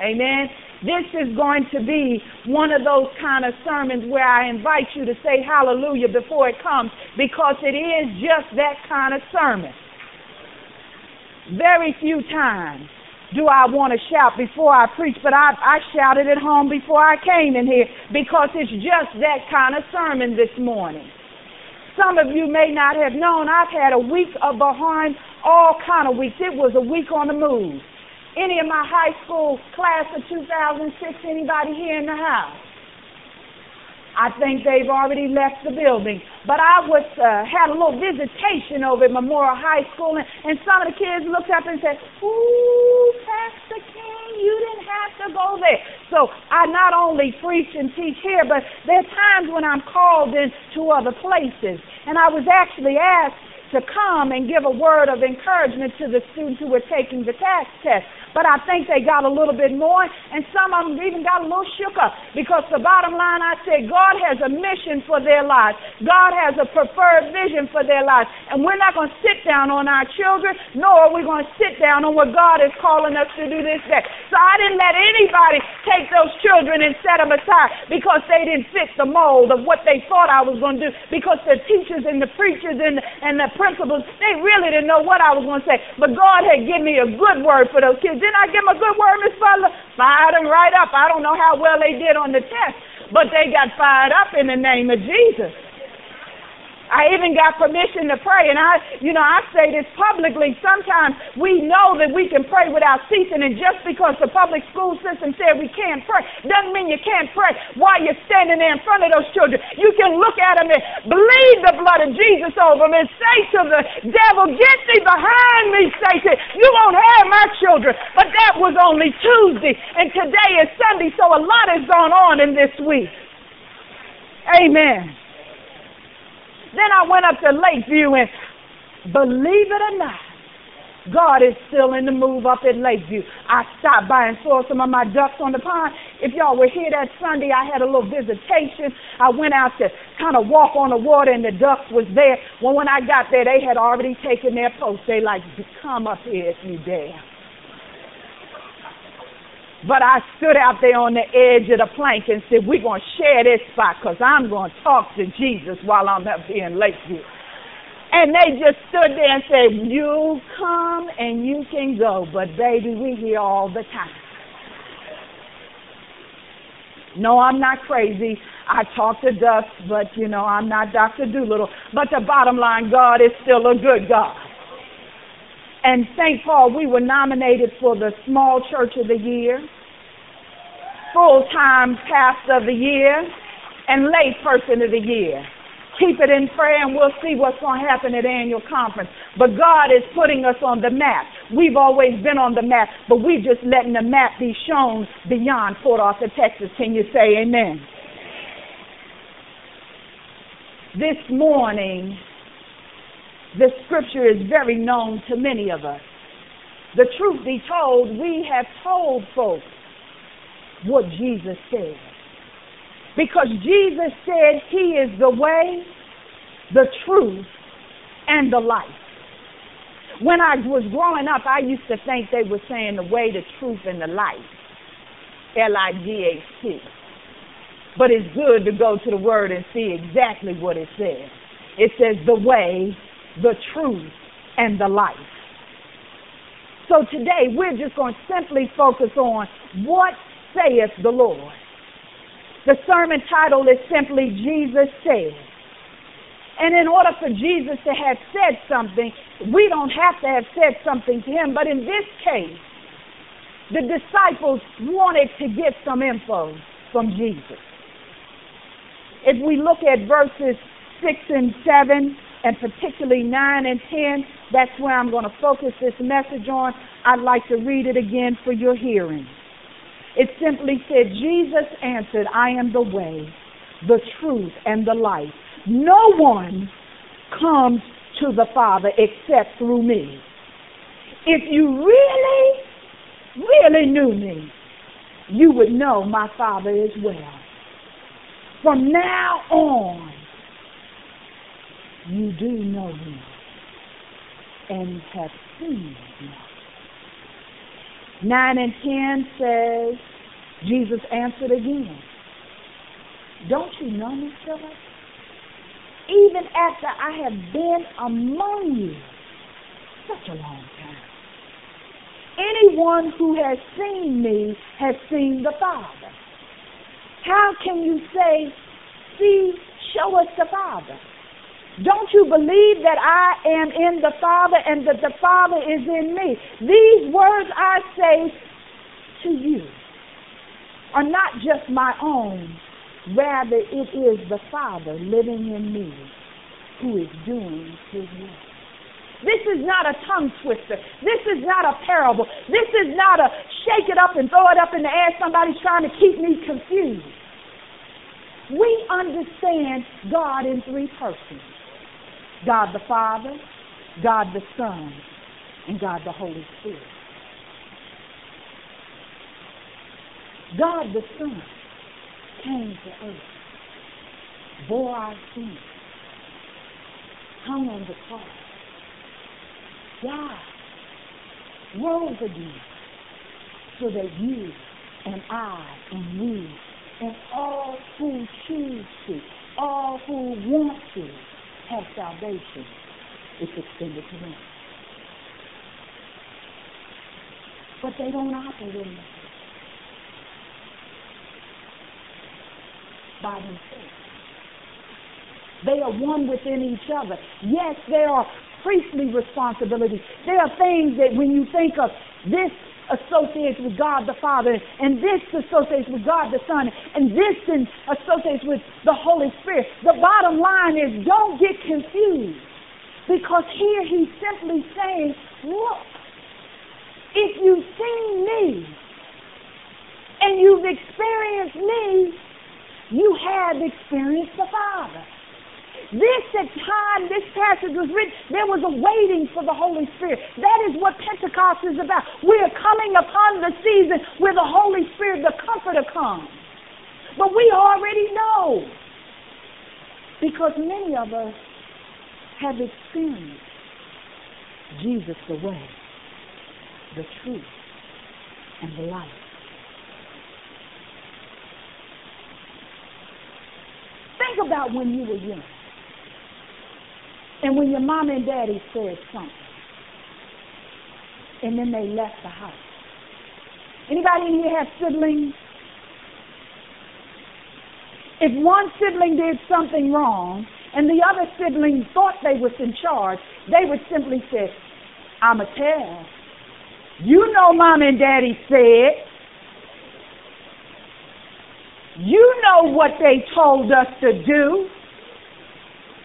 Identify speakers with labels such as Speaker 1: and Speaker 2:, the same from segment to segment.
Speaker 1: Amen. This is going to be one of those kind of sermons where I invite you to say hallelujah before it comes because it is just that kind of sermon. Very few times do I want to shout before I preach, but I, I shouted at home before I came in here because it's just that kind of sermon this morning. Some of you may not have known I've had a week of behind all kind of weeks. It was a week on the move. Any of my high school class of 2006, anybody here in the house? I think they've already left the building. But I was uh, had a little visitation over at Memorial High School, and, and some of the kids looked up and said, "Ooh, Pastor King, you didn't have to go there." So I not only preach and teach here, but there are times when I'm called into other places, and I was actually asked to come and give a word of encouragement to the students who were taking the TAKS test. But I think they got a little bit more, and some of them even got a little shook up because the bottom line I said, God has a mission for their lives. God has a preferred vision for their lives. And we're not going to sit down on our children, nor are we going to sit down on what God is calling us to do this day. So I didn't let anybody take those children and set them aside because they didn't fit the mold of what they thought I was going to do because the teachers and the preachers and, and the principals, they really didn't know what I was going to say. But God had given me a good word for those kids. Didn't I give them a good word, Miss Butler? Fired them right up. I don't know how well they did on the test, but they got fired up in the name of Jesus. I even got permission to pray. And I, you know, I say this publicly. Sometimes we know that we can pray without ceasing. And just because the public school system said we can't pray doesn't mean you can't pray while you're standing there in front of those children. You can look at them and believe the blood of Jesus over them and say to the devil, get thee behind me, Satan. You won't have my children. But that was only Tuesday. And today is Sunday. So a lot has gone on in this week. Amen. Then I went up to Lakeview and believe it or not, God is still in the move up at Lakeview. I stopped by and saw some of my ducks on the pond. If y'all were here that Sunday, I had a little visitation. I went out to kind of walk on the water and the ducks was there. Well, when I got there, they had already taken their post. They like, come up here if you dare. But I stood out there on the edge of the plank and said, we're going to share this spot because I'm going to talk to Jesus while I'm up here in Lakeview. And they just stood there and said, you come and you can go, but baby, we here all the time. No, I'm not crazy. I talk to dust, but you know, I'm not Dr. Dolittle. But the bottom line, God is still a good God. And St. Paul, we were nominated for the Small Church of the Year, Full-Time Pastor of the Year, and Lay Person of the Year. Keep it in prayer and we'll see what's going to happen at annual conference. But God is putting us on the map. We've always been on the map, but we're just letting the map be shown beyond Port Arthur, Texas. Can you say amen? This morning, the scripture is very known to many of us. The truth be told, we have told folks what Jesus said. Because Jesus said he is the way, the truth, and the life. When I was growing up, I used to think they were saying the way, the truth, and the life. L-I-G-H-T. But it's good to go to the word and see exactly what it says. It says the way, the truth, and the life. So today we're just going to simply focus on what saith the Lord. The sermon title is simply Jesus Said. And in order for Jesus to have said something, we don't have to have said something to him. But in this case, the disciples wanted to get some info from Jesus. If we look at verses 6 and 7, and particularly 9 and 10, that's where I'm going to focus this message on. I'd like to read it again for your hearing. It simply said, Jesus answered, I am the way, the truth, and the life. No one comes to the Father except through me. If you really, really knew me, you would know my Father as well. From now on, you do know me and have seen me. 9 and 10 says, Jesus answered again, Don't you know me, Philip? Even after I have been among you such a long time. Anyone who has seen me has seen the Father. How can you say, see, show us the Father? Don't you believe that I am in the Father and that the Father is in me? These words I say to you are not just my own. Rather, it is the Father living in me who is doing his work. This is not a tongue twister. This is not a parable. This is not a shake it up and throw it up in the air. Somebody's trying to keep me confused. We understand God in three persons. God the Father, God the Son, and God the Holy Spirit. God the Son came to earth, bore our sins, hung on the cross, died, rose again, so that you and I and we and all who choose to, all who want to, have salvation, it's extended to them. But they don't operate in it by themselves. They are one within each other. Yes, there are priestly responsibilities. There are things that when you think of this associates with God the Father, and this associates with God the Son, and this associates with the Holy Spirit. The bottom line is don't get confused. Because here he's simply saying, look, if you've seen me and you've experienced me, you have experienced the Father. This at time this passage was written, there was a waiting for the Holy Spirit. That is what Pentecost is about. We are coming upon the season where the Holy Spirit, the Comforter, comes. But we already know because many of us have experienced Jesus the way, the truth, and the life. Think about when you were young. And when your mom and daddy said something, and then they left the house. Anybody in here have siblings? If one sibling did something wrong and the other sibling thought they was in charge, they would simply say, I'm a tell. You know mom and daddy said. You know what they told us to do.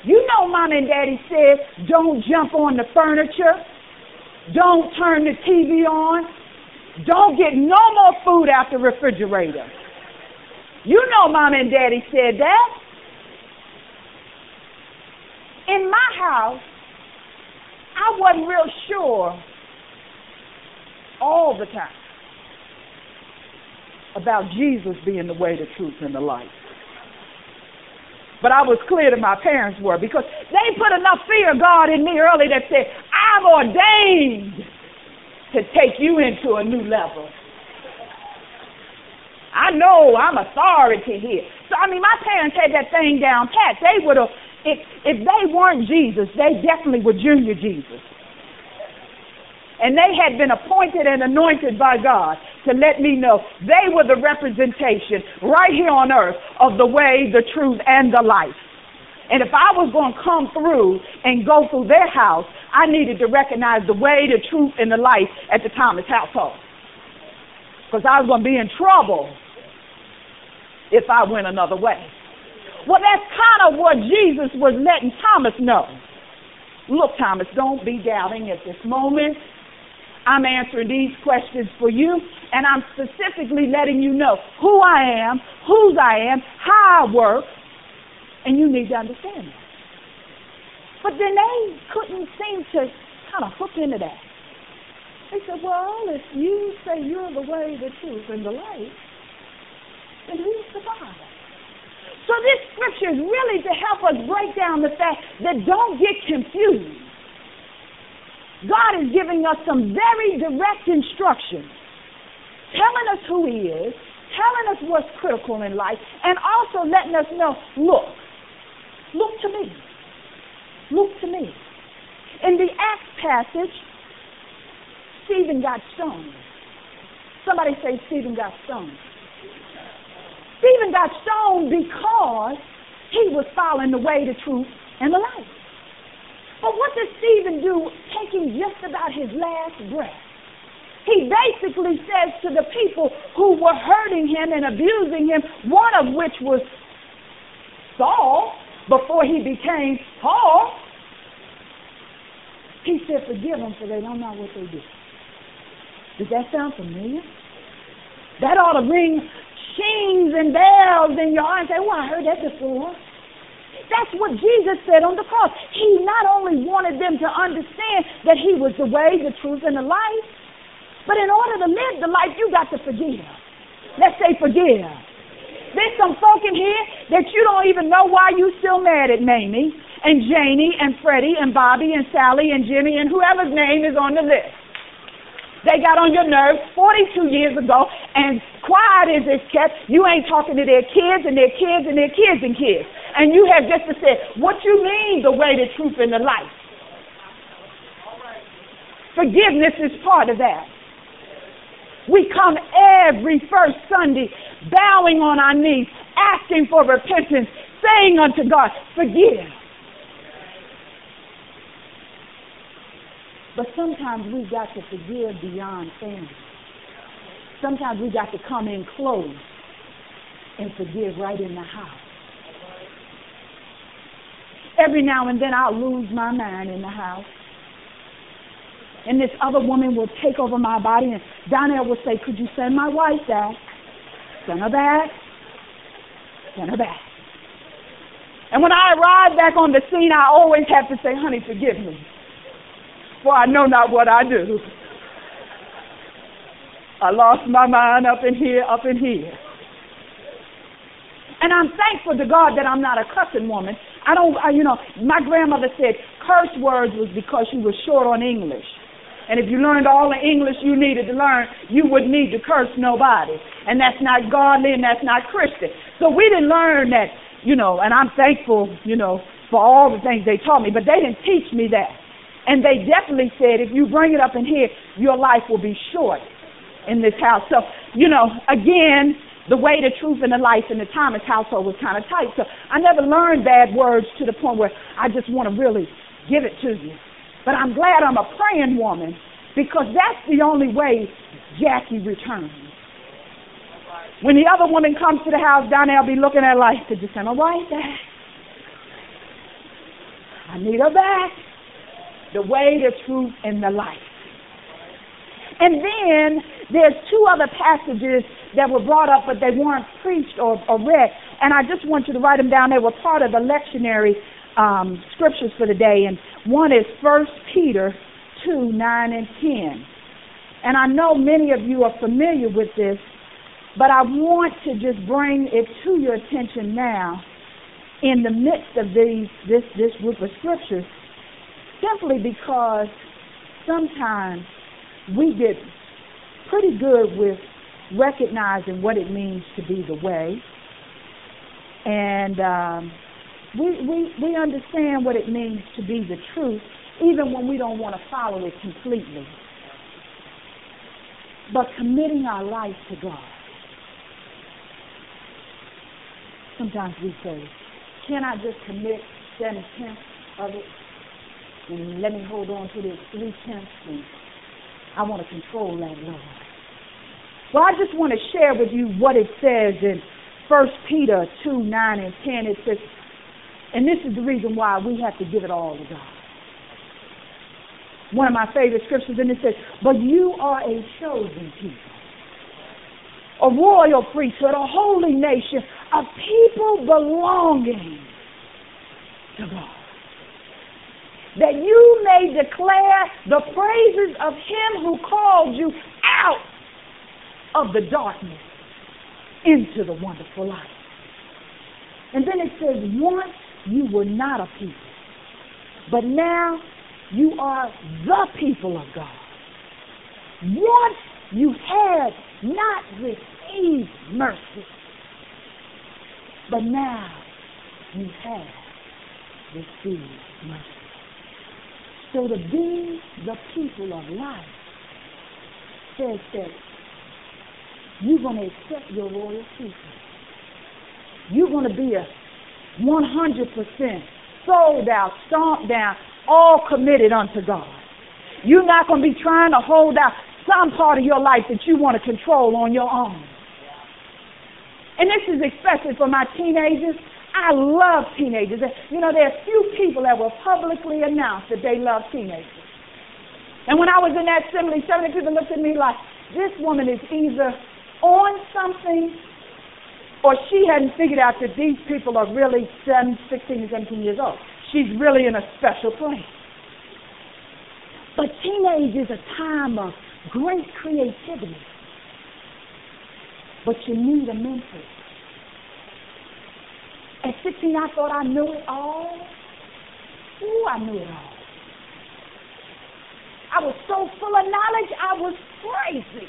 Speaker 1: You know mom and daddy said, don't jump on the furniture. Don't turn the TV on. Don't get no more food out the refrigerator. You know mom and daddy said that. In my house, I wasn't real sure all the time about Jesus being the way, the truth, and the life. But I was clear that my parents were because they put enough fear of God in me early that said, I'm ordained to take you into a new level. I know I'm authority here. So, I mean, my parents had that thing down pat. They would have, if, if they weren't Jesus, they definitely were junior Jesus. And they had been appointed and anointed by God to let me know they were the representation right here on earth of the way, the truth, and the life. And if I was going to come through and go through their house, I needed to recognize the way, the truth, and the life at the Thomas household. Because I was going to be in trouble if I went another way. Well, that's kind of what Jesus was letting Thomas know. Look, Thomas, don't be doubting at this moment. I'm answering these questions for you, and I'm specifically letting you know who I am, whose I am, how I work, and you need to understand that. But then they couldn't seem to kind of hook into that. They said, well, if you say you're the way, the truth, and the light, then who's the Father? So this scripture is really to help us break down the fact that don't get confused. God is giving us some very direct instructions telling us who he is, telling us what's critical in life, and also letting us know, look, look to me. Look to me. In the Acts passage, Stephen got stoned. Somebody say Stephen got stoned. Stephen got stoned because he was following the way, the truth, and the life. But what does Stephen do taking just about his last breath? He basically says to the people who were hurting him and abusing him, one of which was Saul, before he became Paul, he said, forgive them for they don't know what they do. Does that sound familiar? That ought to ring shings and bells in your heart and say, well, I heard that before. What Jesus said on the cross. He not only wanted them to understand that he was the way, the truth, and the life, but in order to live the life, you got to forgive. Let's say forgive. There's some folk in here that you don't even know why you still mad at Mamie and Janie and Freddie and Bobby and Sally and Jimmy and whoever's name is on the list. They got on your nerves 42 years ago, and quiet as it's kept, you ain't talking to their kids and their kids and their kids and kids. And you have just to say, what you mean the way, the truth, and the life? Forgiveness is part of that. We come every first Sunday bowing on our knees, asking for repentance, saying unto God, forgive. But sometimes we've got to forgive beyond family. Sometimes we've got to come in close and forgive right in the house. Every now and then I'll lose my mind in the house. And this other woman will take over my body and Donnell will say, could you send my wife back? Send her back. Send her back. And when I arrive back on the scene, I always have to say, honey, forgive me for I know not what I do. I lost my mind up in here, up in here. And I'm thankful to God that I'm not a cussing woman. I don't, I, you know, my grandmother said curse words was because she was short on English. And if you learned all the English you needed to learn, you wouldn't need to curse nobody. And that's not godly and that's not Christian. So we didn't learn that, you know, and I'm thankful, you know, for all the things they taught me, but they didn't teach me that. And they definitely said, if you bring it up in here, your life will be short in this house. So, you know, again, the way, the truth, and the life in the Thomas household was kind of tight. So I never learned bad words to the point where I just want to really give it to you. But I'm glad I'm a praying woman because that's the only way Jacqui returns. When the other woman comes to the house, I'll be looking at her like, could you send my wife back? I need her back the way, the truth, and the life. And then there's two other passages that were brought up, but they weren't preached or, or read. And I just want you to write them down. They were part of the lectionary um, scriptures for the day. And one is 1 Peter 2, 9 and 10. And I know many of you are familiar with this, but I want to just bring it to your attention now in the midst of these, this, this group of scriptures simply because sometimes we get pretty good with recognizing what it means to be the way. And um, we, we, we understand what it means to be the truth, even when we don't want to follow it completely. But committing our life to God. Sometimes we say, can I just commit seven tenths of it? and let me hold on to this three tenths I want to control that Lord. Well, I just want to share with you what it says in 1 Peter 2, 9 and 10. It says, and this is the reason why we have to give it all to God. One of my favorite scriptures, and it says, but you are a chosen people, a royal priesthood, a holy nation, a people belonging to God that you may declare the praises of him who called you of the darkness into the wonderful light. And then it says, once you were not a people, but now you are the people of God. Once you had not received mercy, but now you have received mercy. So to be the people of life says that you're going to accept your royal secret. You're going to be a 100% sold out, stomped down, all committed unto God. You're not going to be trying to hold out some part of your life that you want to control on your own. And this is especially for my teenagers. I love teenagers. You know, there are few people that will publicly announce that they love teenagers. And when I was in that assembly, 70 people looked at me like, this woman is either on something or she hadn't figured out that these people are really 7, 16 and 17 years old. She's really in a special place. But teenage is a time of great creativity. But you need a mentor. At 16, I thought I knew it all. Ooh, I knew it all. I was so full of knowledge, I was crazy.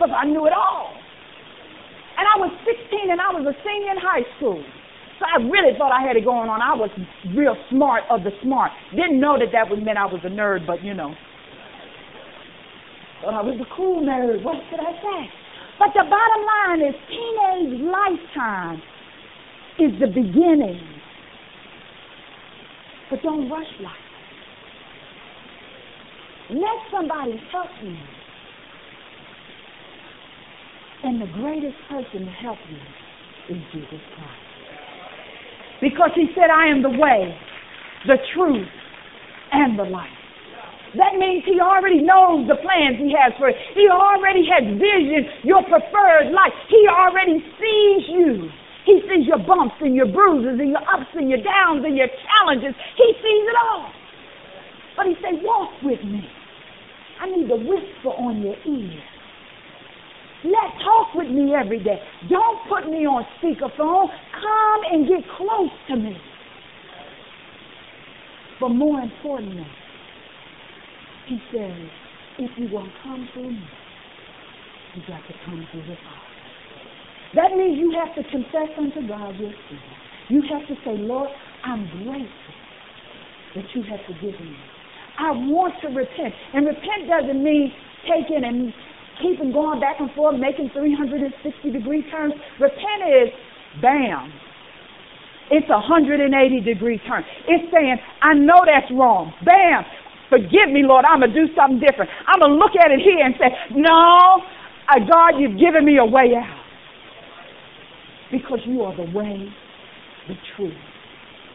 Speaker 1: Because I knew it all. And I was 16 and I was a senior in high school. So I really thought I had it going on. I was real smart of the smart. Didn't know that that would mean I was a nerd, but you know. Thought I was a cool nerd. What should I say? But the bottom line is teenage lifetime is the beginning. But don't rush life. Let somebody help you. And the greatest person to help you is Jesus Christ. Because he said, I am the way, the truth, and the life. That means he already knows the plans he has for it. He already has vision, your preferred life. He already sees you. He sees your bumps and your bruises and your ups and your downs and your challenges. He sees it all. But he said, walk with me. I need to whisper on your ear. Let talk with me every day. Don't put me on speakerphone. Come and get close to me. But more importantly, he says, if you want to come through me, you got to come through the Father. That means you have to confess unto God your sin. You have to say, Lord, I'm grateful that you have forgiven me. I want to repent. And repent doesn't mean taking and keeping going back and forth, making 360 degree turns. Repent is bam. It's a 180 degree turn. It's saying, I know that's wrong. Bam. Forgive me, Lord. I'm going to do something different. I'm going to look at it here and say, no, uh, God, you've given me a way out. Because you are the way, the truth,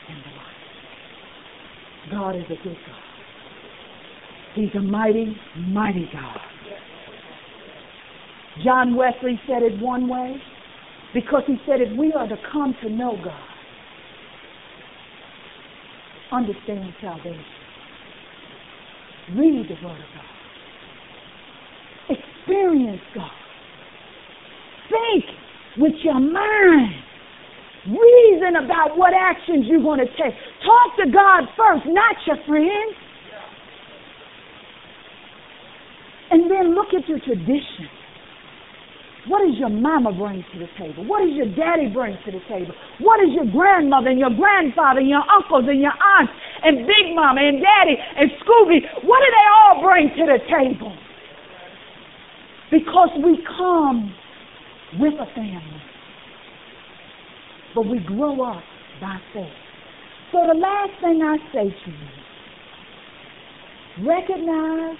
Speaker 1: and the life. God is a good God. He's a mighty, mighty God. John Wesley said it one way because he said if we are to come to know God, understand salvation, read the Word of God, experience God, think with your mind, reason about what actions you're going to take. Talk to God first, not your friends. And then look at your tradition. What does your mama bring to the table? What does your daddy bring to the table? What does your grandmother and your grandfather and your uncles and your aunts and Big Mama and Daddy and Scooby, what do they all bring to the table? Because we come with a family. But we grow up by faith. So the last thing I say to you, recognize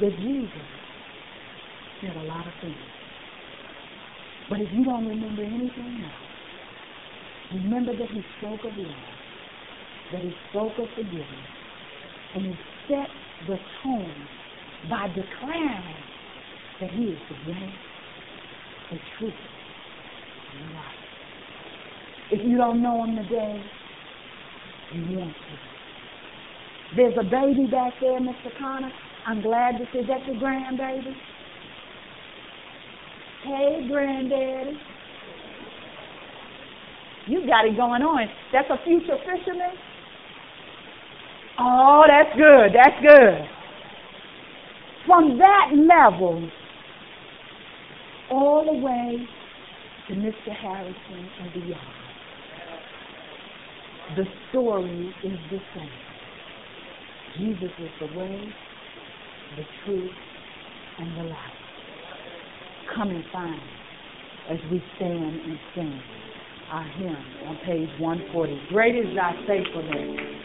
Speaker 1: that Jesus said a lot of things. But if you don't remember anything else, remember that he spoke of love, that he spoke of forgiveness, and he set the tone by declaring that he is the way, the truth, and the life. If you don't know him today, you want to. There's a baby back there, Mr. Connor. I'm glad to see that your grandbaby. Hey, granddaddy. You got it going on. That's a future fisherman? Oh, that's good. That's good. From that level all the way to Mr. Harrison and beyond. The story is the same. Jesus is the way, the truth, and the life. Come and find as we stand and sing our hymn on page 140. Great is thy faithfulness.